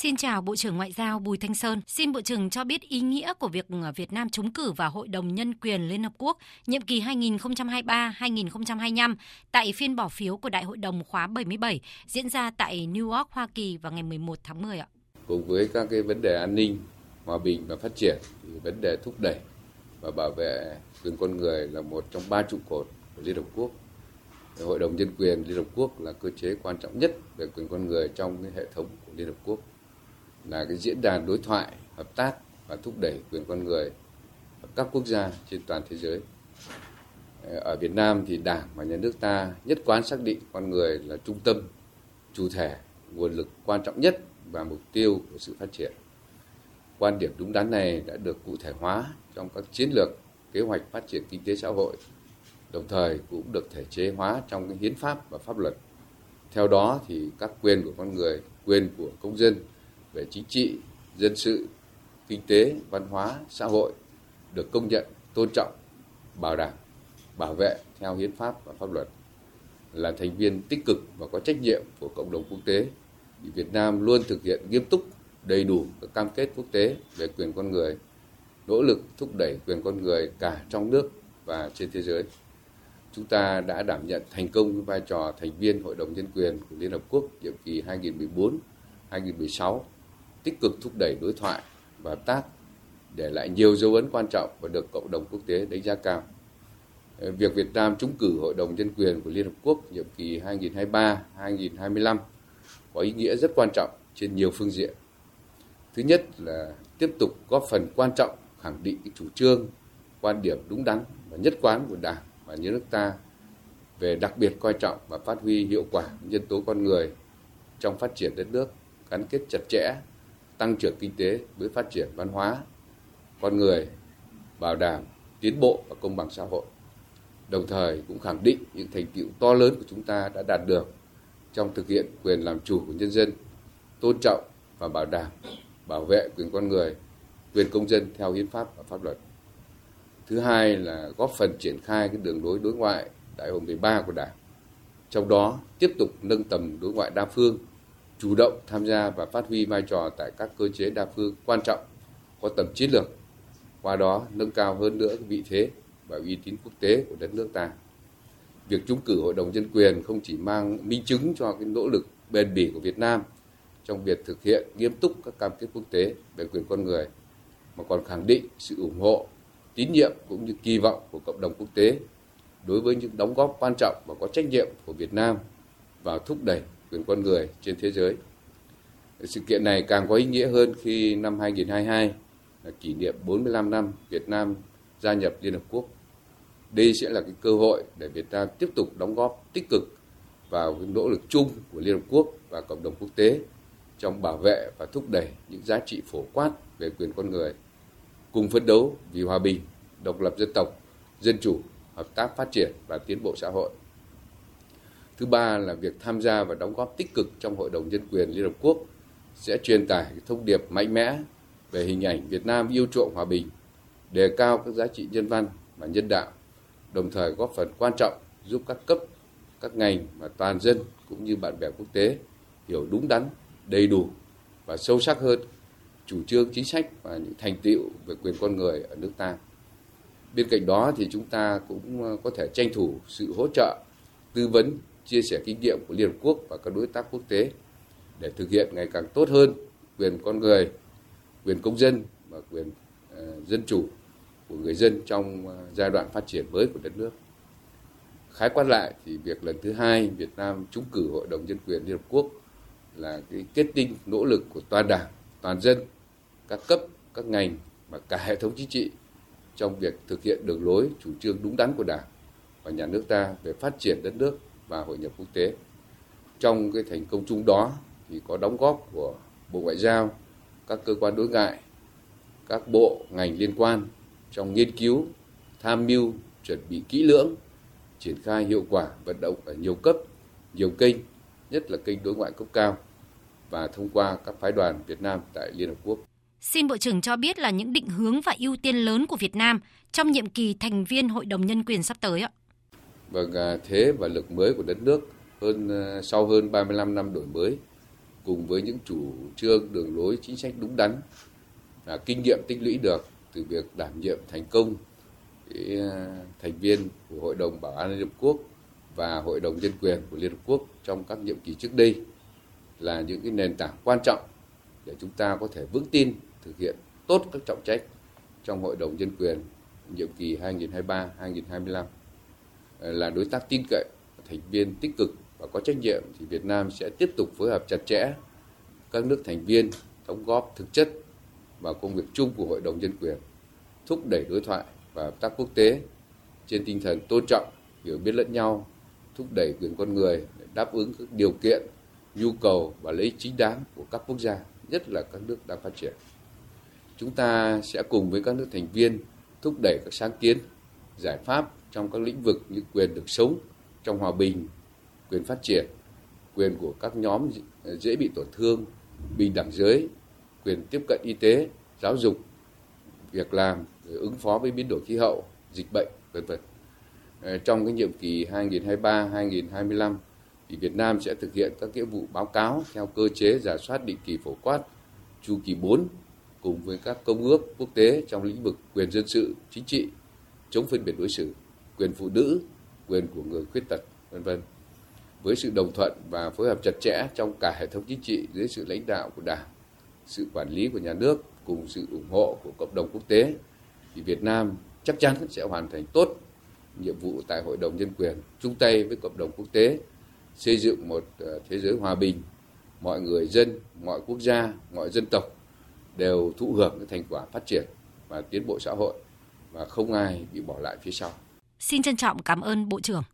Xin chào Bộ trưởng Ngoại giao Bùi Thanh Sơn. Xin Bộ trưởng cho biết ý nghĩa của việc ờ, Việt Nam trúng cử vào Hội đồng Nhân quyền Liên Hợp Quốc nhiệm kỳ 2023-2025 tại phiên bỏ phiếu của Đại hội đồng khóa 77 diễn ra tại New York, Hoa Kỳ vào ngày 11 tháng 10 ạ. Cùng với các cái vấn đề an ninh, hòa bình và phát triển thì vấn đề thúc đẩy và bảo vệ quyền con người là một trong ba trụ cột của Liên Hợp Quốc. Hội đồng Nhân quyền Liên Hợp Quốc là cơ chế quan trọng nhất về quyền con người trong cái hệ thống của Liên Hợp Quốc là cái diễn đàn đối thoại, hợp tác và thúc đẩy quyền con người ở các quốc gia trên toàn thế giới. Ờ, ở Việt Nam thì Đảng và Nhà nước ta nhất quán xác định con người là trung tâm, chủ thể, nguồn lực quan trọng nhất và mục tiêu của sự phát triển. Quan điểm đúng đắn này đã được cụ thể hóa trong các chiến lược, kế hoạch phát triển kinh tế xã hội, đồng thời cũng được thể chế hóa trong cái hiến pháp và pháp luật. Theo đó thì các quyền của con người, quyền của công dân về chính trị, dân sự, kinh tế, văn hóa, xã hội được công nhận, tôn trọng, bảo đảm, bảo vệ theo hiến pháp và pháp luật. Là thành viên tích cực và có trách nhiệm của cộng đồng quốc tế, thì Việt Nam luôn thực hiện nghiêm túc, đầy đủ các cam kết quốc tế về quyền con người, nỗ lực thúc đẩy quyền con người cả trong nước và trên thế giới. Chúng ta đã đảm nhận thành công vai trò thành viên Hội đồng Nhân quyền của Liên Hợp Quốc nhiệm kỳ 2014-2016 tích cực thúc đẩy đối thoại và hợp tác, để lại nhiều dấu ấn quan trọng và được cộng đồng quốc tế đánh giá cao. Ờ, việc Việt Nam trúng cử Hội đồng Nhân quyền của Liên Hợp Quốc nhiệm kỳ 2023-2025 có ý nghĩa rất quan trọng trên nhiều phương diện. Thứ nhất là tiếp tục góp phần quan trọng khẳng định chủ trương, quan điểm đúng đắn và nhất quán của Đảng và nhà nước ta về đặc biệt coi trọng và phát huy hiệu quả nhân tố con người trong phát triển đất nước gắn kết chặt chẽ tăng trưởng kinh tế với phát triển văn hóa, con người, bảo đảm tiến bộ và công bằng xã hội. Đồng thời cũng khẳng định những thành tựu to lớn của chúng ta đã đạt được trong thực hiện quyền làm chủ của nhân dân, tôn trọng và bảo đảm bảo vệ quyền con người, quyền công dân theo hiến pháp và pháp luật. Thứ hai là góp phần triển khai cái đường lối đối ngoại đại hội 13 của Đảng. Trong đó tiếp tục nâng tầm đối ngoại đa phương, chủ động tham gia và phát huy vai trò tại các cơ chế đa phương quan trọng có tầm chiến lược, qua đó nâng cao hơn nữa vị thế và uy tín quốc tế của đất nước ta. Việc trúng cử Hội đồng Nhân quyền không chỉ mang minh chứng cho cái nỗ lực bền bỉ của Việt Nam trong việc thực hiện nghiêm túc các cam kết quốc tế về quyền con người, mà còn khẳng định sự ủng hộ, tín nhiệm cũng như kỳ vọng của cộng đồng quốc tế đối với những đóng góp quan trọng và có trách nhiệm của Việt Nam vào thúc đẩy quyền con người trên thế giới. Sự kiện này càng có ý nghĩa hơn khi năm 2022 là kỷ niệm 45 năm Việt Nam gia nhập Liên Hợp Quốc. Đây sẽ là cái cơ hội để Việt Nam tiếp tục đóng góp tích cực vào cái nỗ lực chung của Liên Hợp Quốc và cộng đồng quốc tế trong bảo vệ và thúc đẩy những giá trị phổ quát về quyền con người, cùng phấn đấu vì hòa bình, độc lập dân tộc, dân chủ, hợp tác phát triển và tiến bộ xã hội. Thứ ba là việc tham gia và đóng góp tích cực trong Hội đồng Nhân quyền Liên Hợp Quốc sẽ truyền tải thông điệp mạnh mẽ về hình ảnh Việt Nam yêu chuộng hòa bình, đề cao các giá trị nhân văn và nhân đạo, đồng thời góp phần quan trọng giúp các cấp, các ngành và toàn dân cũng như bạn bè quốc tế hiểu đúng đắn, đầy đủ và sâu sắc hơn chủ trương chính sách và những thành tựu về quyền con người ở nước ta. Bên cạnh đó thì chúng ta cũng ờ, có thể tranh thủ sự hỗ trợ, tư vấn chia sẻ kinh nghiệm của Liên Hợp Quốc và các đối tác quốc tế để thực hiện ngày càng tốt hơn quyền con người, quyền công dân và quyền uh, dân chủ của người dân trong uh, giai đoạn phát triển mới của đất nước. Khái quát lại thì việc lần thứ hai Việt Nam trúng cử Hội đồng Nhân quyền Liên Hợp Quốc là cái kết tinh nỗ lực của toàn đảng, toàn dân, các cấp, các ngành và cả hệ thống chính trị trong việc thực hiện đường lối chủ trương đúng đắn của Đảng và nhà nước ta về phát triển đất nước và hội nhập quốc tế. Trong cái thành công chung đó thì có đóng góp của Bộ Ngoại giao, các cơ quan đối ngoại, các bộ ngành liên quan trong nghiên cứu, tham mưu, chuẩn bị kỹ lưỡng, triển khai hiệu quả vận động ở nhiều cấp, nhiều kênh, nhất là kênh đối ngoại cấp cao và thông qua các phái đoàn Việt Nam tại Liên Hợp Quốc. Xin Bộ trưởng cho biết là những định hướng và ưu tiên lớn của Việt Nam trong nhiệm kỳ thành viên Hội đồng Nhân quyền sắp tới ạ. Vâng, à, thế và lực mới của đất nước hơn à, sau hơn 35 năm đổi mới cùng với những chủ trương đường lối chính sách đúng đắn và kinh nghiệm tích lũy được từ việc đảm nhiệm thành công cái à, thành viên của Hội đồng Bảo an Liên Hợp Quốc và Hội đồng Nhân quyền của Liên Hợp Quốc trong các nhiệm kỳ trước đây là những cái nền tảng quan trọng để chúng ta có thể vững tin thực hiện tốt các trọng trách trong Hội đồng Nhân quyền nhiệm kỳ 2023-2025 là đối tác tin cậy, thành viên tích cực và có trách nhiệm thì Việt Nam sẽ tiếp tục phối hợp chặt chẽ các nước thành viên đóng góp thực chất vào công việc chung của Hội đồng Nhân quyền, thúc đẩy đối thoại và hợp tác quốc tế trên tinh thần tôn trọng, hiểu biết lẫn nhau, thúc đẩy quyền con người để đáp ứng các điều kiện, nhu cầu và lợi ích chính đáng của các quốc gia, nhất là các nước đang phát triển. Chúng ta sẽ cùng với các nước thành viên thúc đẩy các sáng kiến, giải pháp trong các lĩnh vực như quyền được sống trong hòa bình, quyền phát triển, quyền của các nhóm dễ bị tổn thương, bình đẳng giới, quyền tiếp cận y tế, giáo dục, việc làm, ứng phó với biến đổi khí hậu, dịch bệnh, vân vân. Ờ, trong cái nhiệm kỳ 2023-2025 thì Việt Nam sẽ thực hiện các nghĩa vụ báo cáo theo cơ chế giả soát định kỳ phổ quát chu kỳ 4 cùng với các công ước quốc tế trong lĩnh vực quyền dân sự, chính trị, chống phân biệt đối xử, quyền phụ nữ, quyền của người khuyết tật, vân vân. Với sự đồng thuận và phối hợp chặt chẽ trong cả hệ thống chính trị dưới sự lãnh đạo của Đảng, sự quản lý của nhà nước cùng sự ủng hộ của cộng đồng quốc tế thì Việt Nam chắc chắn sẽ hoàn thành tốt nhiệm vụ tại Hội đồng Nhân quyền, chung tay với cộng đồng quốc tế xây dựng một ờ, thế giới hòa bình, mọi người dân, mọi quốc gia, mọi dân tộc đều thụ hưởng cái thành quả phát triển và tiến bộ xã hội và không ai bị bỏ lại phía sau. Xin trân trọng cảm ơn Bộ trưởng.